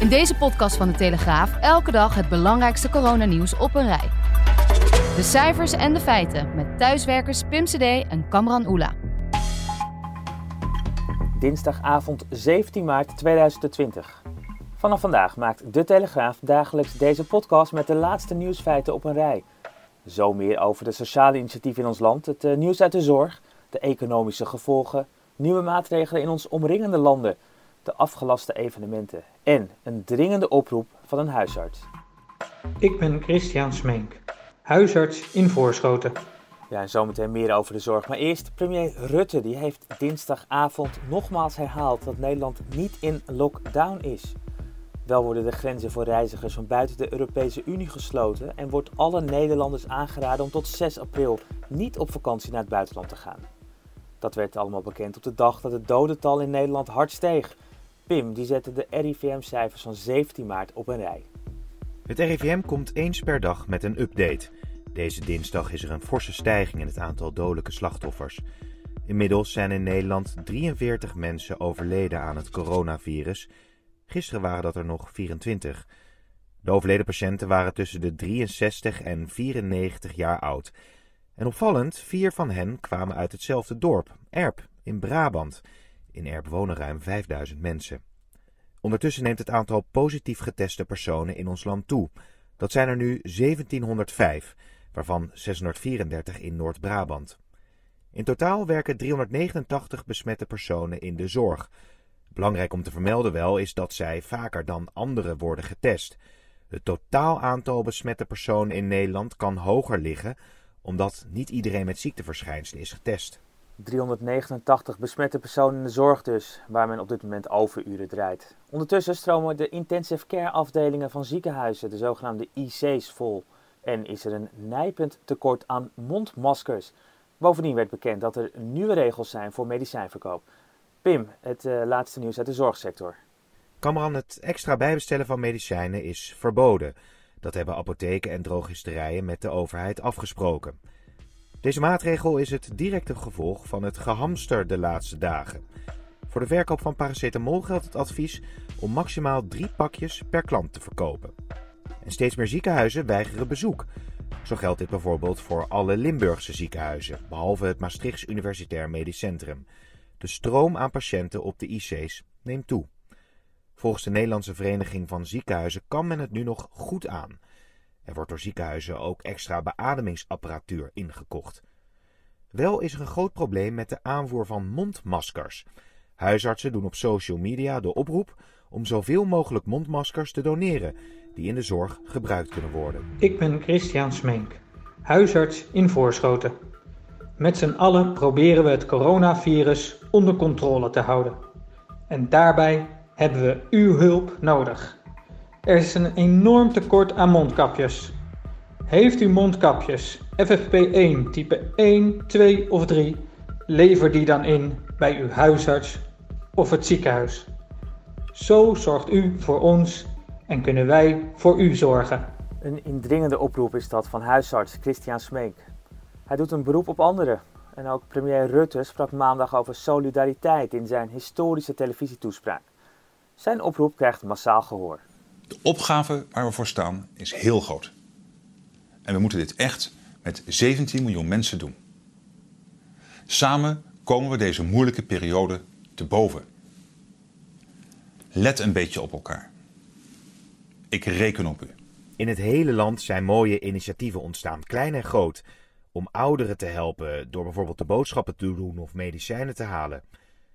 In deze podcast van de Telegraaf elke dag het belangrijkste coronanieuws op een rij. De cijfers en de feiten met thuiswerkers Pim CD en Kamran Oela. Dinsdagavond 17 maart 2020. Vanaf vandaag maakt De Telegraaf dagelijks deze podcast met de laatste nieuwsfeiten op een rij. Zo meer over de sociale initiatieven in ons land, het eh, nieuws uit de zorg, de economische gevolgen, nieuwe maatregelen in ons omringende landen, de afgelaste evenementen en een dringende oproep van een huisarts. Ik ben Christian Smenk, huisarts in Voorschoten. Ja, en zometeen meer over de zorg. Maar eerst, premier Rutte die heeft dinsdagavond nogmaals herhaald dat Nederland niet in lockdown is. Wel worden de grenzen voor reizigers van buiten de Europese Unie gesloten en wordt alle Nederlanders aangeraden om tot 6 april niet op vakantie naar het buitenland te gaan. Dat werd allemaal bekend op de dag dat het dodental in Nederland hard steeg. Pim die zette de RIVM-cijfers van 17 maart op een rij. Het RIVM komt eens per dag met een update. Deze dinsdag is er een forse stijging in het aantal dodelijke slachtoffers. Inmiddels zijn in Nederland 43 mensen overleden aan het coronavirus. Gisteren waren dat er nog 24. De overleden patiënten waren tussen de 63 en 94 jaar oud. En opvallend, vier van hen kwamen uit hetzelfde dorp, Erp, in Brabant. In Erp wonen ruim 5000 mensen. Ondertussen neemt het aantal positief geteste personen in ons land toe. Dat zijn er nu 1705, waarvan 634 in Noord-Brabant. In totaal werken 389 besmette personen in de zorg. Belangrijk om te vermelden wel is dat zij vaker dan anderen worden getest. Het totaal aantal besmette personen in Nederland kan hoger liggen, omdat niet iedereen met ziekteverschijnselen is getest. 389 besmette personen in de zorg dus, waar men op dit moment overuren draait. Ondertussen stromen de intensive care afdelingen van ziekenhuizen, de zogenaamde IC's, vol. En is er een nijpend tekort aan mondmaskers. Bovendien werd bekend dat er nieuwe regels zijn voor medicijnverkoop. Pim, het uh, laatste nieuws uit de zorgsector. Kamran, het extra bijbestellen van medicijnen is verboden. Dat hebben apotheken en drogisterijen met de overheid afgesproken. Deze maatregel is het directe gevolg van het gehamster de laatste dagen. Voor de verkoop van paracetamol geldt het advies om maximaal drie pakjes per klant te verkopen. En steeds meer ziekenhuizen weigeren bezoek. Zo geldt dit bijvoorbeeld voor alle Limburgse ziekenhuizen, behalve het Maastrichts Universitair Medisch Centrum. De stroom aan patiënten op de IC's neemt toe. Volgens de Nederlandse Vereniging van Ziekenhuizen kan men het nu nog goed aan. Er wordt door ziekenhuizen ook extra beademingsapparatuur ingekocht. Wel is er een groot probleem met de aanvoer van mondmaskers. Huisartsen doen op social media de oproep om zoveel mogelijk mondmaskers te doneren die in de zorg gebruikt kunnen worden. Ik ben Christian Smenk, huisarts in Voorschoten. Met z'n allen proberen we het coronavirus onder controle te houden. En daarbij hebben we uw hulp nodig. Er is een enorm tekort aan mondkapjes. Heeft u mondkapjes FFP1 type 1, 2 of 3? Lever die dan in bij uw huisarts of het ziekenhuis. Zo zorgt u voor ons en kunnen wij voor u zorgen. Een indringende oproep is dat van huisarts Christian Smeek. Hij doet een beroep op anderen. En ook premier Rutte sprak maandag over solidariteit in zijn historische televisietoespraak. Zijn oproep krijgt massaal gehoor. De opgave waar we voor staan is heel groot. En we moeten dit echt met 17 miljoen mensen doen. Samen komen we deze moeilijke periode te boven. Let een beetje op elkaar. Ik reken op u. In het hele land zijn mooie initiatieven ontstaan, klein en groot, om ouderen te helpen door bijvoorbeeld de boodschappen te doen of medicijnen te halen.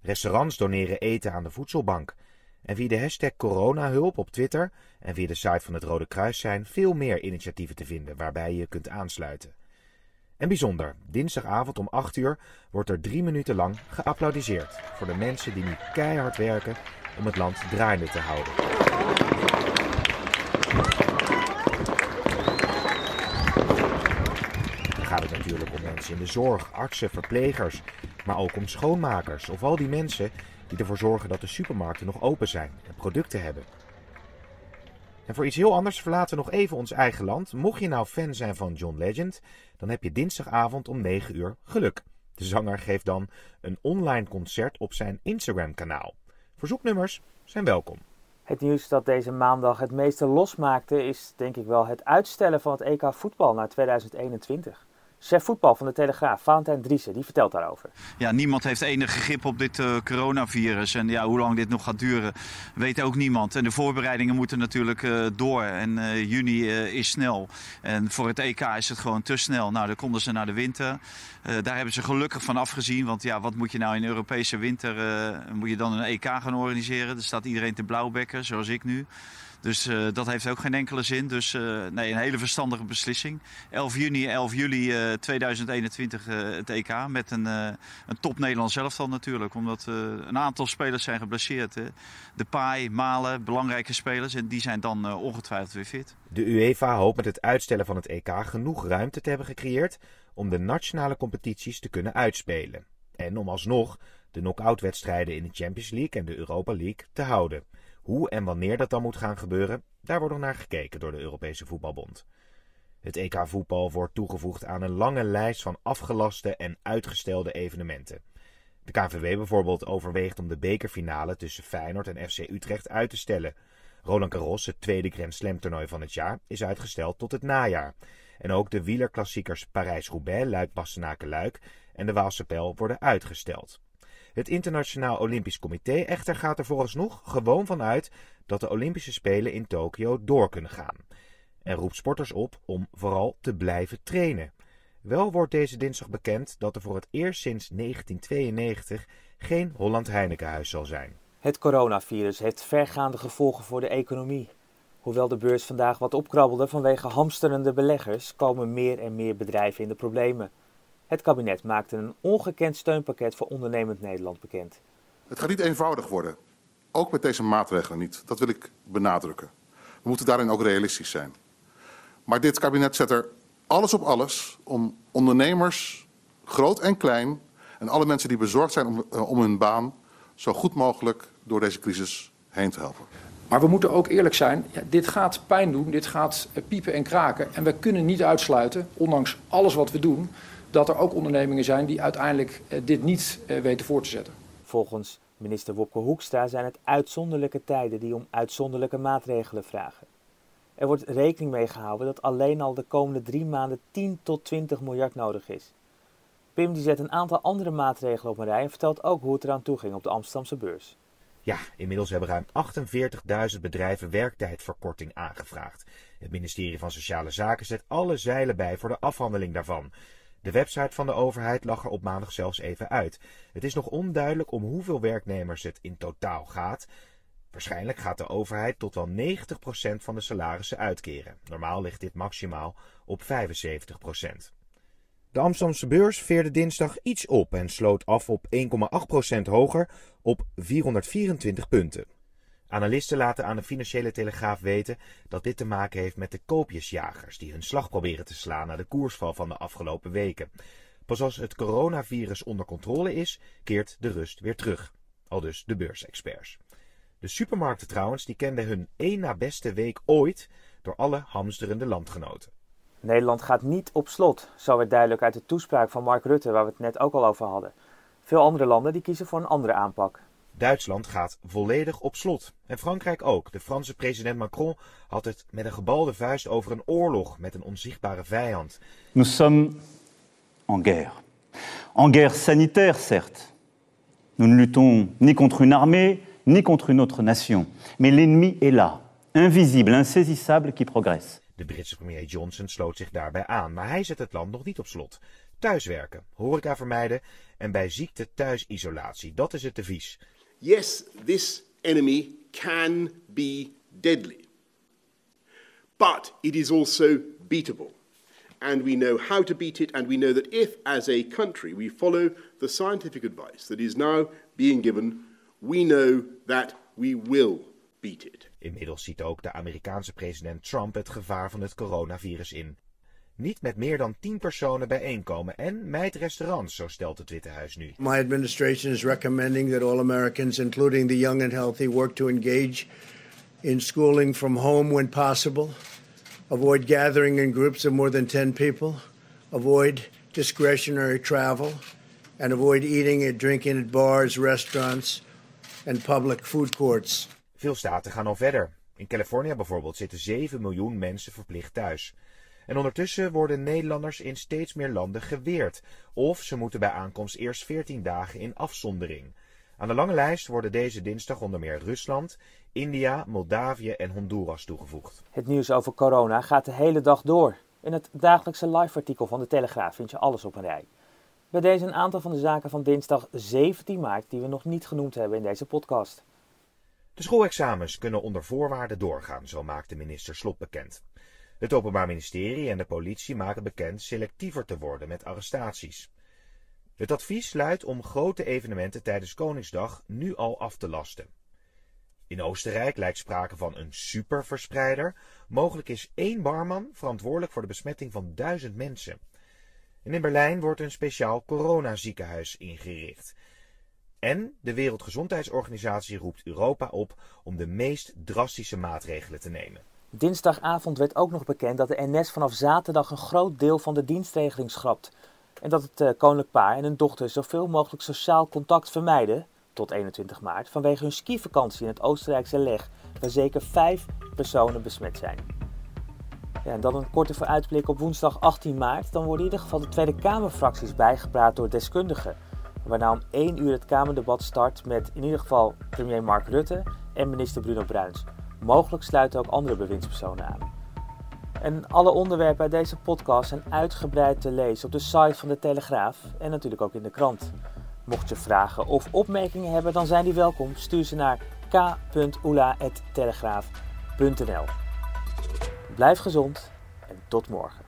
Restaurants doneren eten aan de voedselbank. En via de hashtag coronahulp op Twitter en via de site van het Rode Kruis zijn veel meer initiatieven te vinden waarbij je kunt aansluiten. En bijzonder, dinsdagavond om 8 uur wordt er drie minuten lang geapplaudiseerd voor de mensen die nu keihard werken om het land draaiende te houden. Dan gaat het natuurlijk om mensen in de zorg, artsen, verplegers, maar ook om schoonmakers of al die mensen die ervoor zorgen dat de supermarkten nog open zijn en producten hebben. En voor iets heel anders verlaten we nog even ons eigen land. Mocht je nou fan zijn van John Legend, dan heb je dinsdagavond om 9 uur geluk. De zanger geeft dan een online concert op zijn Instagram-kanaal. Verzoeknummers zijn welkom. Het nieuws dat deze maandag het meeste losmaakte is denk ik wel het uitstellen van het EK voetbal naar 2021. Chef voetbal van de Telegraaf, Valentijn Driessen, die vertelt daarover. Ja, niemand heeft enige grip op dit uh, coronavirus. En ja, hoe lang dit nog gaat duren, weet ook niemand. En de voorbereidingen moeten natuurlijk uh, door. En uh, juni is snel. En voor het EK is het gewoon te snel. Nou, dan konden ze naar de winter. daar hebben ze gelukkig van afgezien. Want ja, wat moet je nou in Europese winter? moet je dan een EK gaan organiseren? Dan staat iedereen te blauwbekken, zoals ik nu. Dus uh, dat heeft ook geen enkele zin. Dus uh, nee, een hele verstandige beslissing. 11 juni, 11 juli uh, 2021 het EK. Met een, een top Nederlands elftal natuurlijk. Omdat een aantal spelers zijn geblesseerd. Hè. De Paai, Malen, belangrijke spelers. En die zijn dan ongetwijfeld weer fit. De UEFA hoopt met het uitstellen van het EK genoeg ruimte te hebben gecreëerd om de nationale competities te kunnen uitspelen. En om alsnog de knock-out wedstrijden in de Champions League en de Europa League te houden. Hoe en wanneer dat dan moet gaan gebeuren, daar wordt nog naar gekeken door de Europese Voetbalbond. Het EK voetbal wordt toegevoegd aan een lange lijst van afgelaste en uitgestelde evenementen. De KNVB bijvoorbeeld overweegt om de bekerfinale tussen Feyenoord en FC Utrecht uit te stellen. Roland Garros, het tweede Grand Slam toernooi van het jaar, is uitgesteld tot het najaar. En ook de wielerklassiekers Parijs-Roubaix, Luik-Bastenaken-Luik en de Waalse Pijl worden uitgesteld. Het Internationaal Olympisch Comité echter gaat er vooralsnog gewoon van uit dat de Olympische Spelen in Tokio door kunnen gaan. En roept sporters op om vooral te blijven trainen. Wel wordt deze dinsdag bekend dat er voor het eerst sinds 1992 geen Holland Heinekenhuis zal zijn. Het coronavirus heeft vergaande gevolgen voor de economie. Hoewel de beurs vandaag wat opkrabbelde vanwege hamsterende beleggers, komen meer en meer bedrijven in de problemen. Het kabinet maakte een ongekend steunpakket voor ondernemend Nederland bekend. Het gaat niet eenvoudig worden. Ook met deze maatregelen niet. Dat wil ik benadrukken. We moeten daarin ook realistisch zijn. Maar dit kabinet zet er alles op alles om ondernemers, groot en klein, en alle mensen die bezorgd zijn om, uh, om hun baan, zo goed mogelijk door deze crisis heen te helpen. Maar we moeten ook eerlijk zijn, ja, dit gaat pijn doen, dit gaat uh, piepen en kraken. En we kunnen niet uitsluiten, ondanks alles wat we doen, dat er ook ondernemingen zijn die uiteindelijk uh, dit niet uh, weten voor te zetten. Volgens minister Wopke Hoekstra zijn het uitzonderlijke tijden die om uitzonderlijke maatregelen vragen. Er wordt rekening mee gehouden dat alleen al de komende drie maanden 10 tot 20 miljard nodig is. Pim die zet een aantal andere maatregelen op een rij en vertelt ook hoe het eraan toe ging op de Amsterdamse beurs. Ja, inmiddels hebben ruim 48.000 bedrijven werktijdverkorting aangevraagd. Het ministerie van Sociale Zaken zet alle zeilen bij voor de afhandeling daarvan. De website van de overheid lag er op maandag zelfs even uit. Het is nog onduidelijk om hoeveel werknemers het in totaal gaat. Waarschijnlijk gaat de overheid tot wel 90% van de salarissen uitkeren. Normaal ligt dit maximaal op 75%. De Amsterdamse beurs veerde dinsdag iets op en sloot af op 1,8% hoger op 424 punten. Analisten laten aan de Financiële Telegraaf weten dat dit te maken heeft met de koopjesjagers die hun slag proberen te slaan na de koersval van de afgelopen weken. Pas als het coronavirus onder controle is, keert de rust weer terug. Al dus de beursexperts. De supermarkten trouwens, die kenden hun één na beste week ooit door alle hamsterende landgenoten. Nederland gaat niet op slot, zo werd duidelijk uit de toespraak van Mark Rutte, waar we het net ook al over hadden. Veel andere landen die kiezen voor een andere aanpak. Duitsland gaat volledig op slot. En Frankrijk ook. De Franse president Macron had het met een gebalde vuist over een oorlog met een onzichtbare vijand. Nous sommes en guerre. En guerre sanitaire, certes. Nous ne luttons ni contre une armée, ni contre une autre nation. Mais l'ennemi est là, invisible, insaisissable, qui progresse. De Britse premier Johnson sloot zich daarbij aan, maar hij zet het land nog niet op slot. Thuiswerken, horeca vermijden en bij ziekte thuisisolatie, dat is het devies. Yes, this enemy can be deadly. But it is also beatable. And we know how to beat it, and we know that if, as a country, we follow the scientific advice that is now being given, we know that we will beat it. Inmiddels ziet ook de Amerikaanse president Trump het gevaar van het coronavirus in. Niet met meer dan 10 personen bijeenkomen en mijt restaurants, zo stelt het Witte Huis nu. My administration is recommending that all Americans, including the young and healthy, work to engage in schooling from home when possible. Avoid gathering in groups of more than 10 people. Avoid discretionary travel. And avoid eating and drinking at bars, restaurants and public food courts. Veel staten gaan al verder. In Californië bijvoorbeeld zitten 7 miljoen mensen verplicht thuis. En ondertussen worden Nederlanders in steeds meer landen geweerd. Of ze moeten bij aankomst eerst 14 dagen in afzondering. Aan de lange lijst worden deze dinsdag onder meer Rusland, India, Moldavië en Honduras toegevoegd. Het nieuws over corona gaat de hele dag door. In het dagelijkse live-artikel van de Telegraaf vind je alles op een rij. Bij deze een aantal van de zaken van dinsdag 17 maart die we nog niet genoemd hebben in deze podcast. De schoolexamens kunnen onder voorwaarden doorgaan, zo maakte minister Slot bekend. Het Openbaar Ministerie en de politie maken bekend selectiever te worden met arrestaties. Het advies luidt om grote evenementen tijdens Koningsdag nu al af te lasten. In Oostenrijk lijkt sprake van een superverspreider. Mogelijk is één barman verantwoordelijk voor de besmetting van duizend mensen. En in Berlijn wordt een speciaal coronaziekenhuis ingericht. En de Wereldgezondheidsorganisatie roept Europa op om de meest drastische maatregelen te nemen. Dinsdagavond werd ook nog bekend dat de NS vanaf zaterdag een groot deel van de dienstregeling schrapt. En dat het uh, koninklijk paar en hun dochter zoveel mogelijk sociaal contact vermijden, tot 21 maart, vanwege hun skivakantie in het Oostenrijkse Leg, waar zeker vijf personen besmet zijn. Ja, en dan een korte vooruitblik op woensdag 18 maart. Dan worden in ieder geval de Tweede Kamerfracties bijgepraat door deskundigen. Waarna om 1 uur het Kamerdebat start met in ieder geval premier Mark Rutte en minister Bruno Bruins. Mogelijk sluiten ook andere bewindspersonen aan. En alle onderwerpen uit deze podcast zijn uitgebreid te lezen op de site van de Telegraaf en natuurlijk ook in de krant. Mocht je vragen of opmerkingen hebben, dan zijn die welkom. Stuur ze naar k.oela.telegraaf.nl Blijf gezond en tot morgen.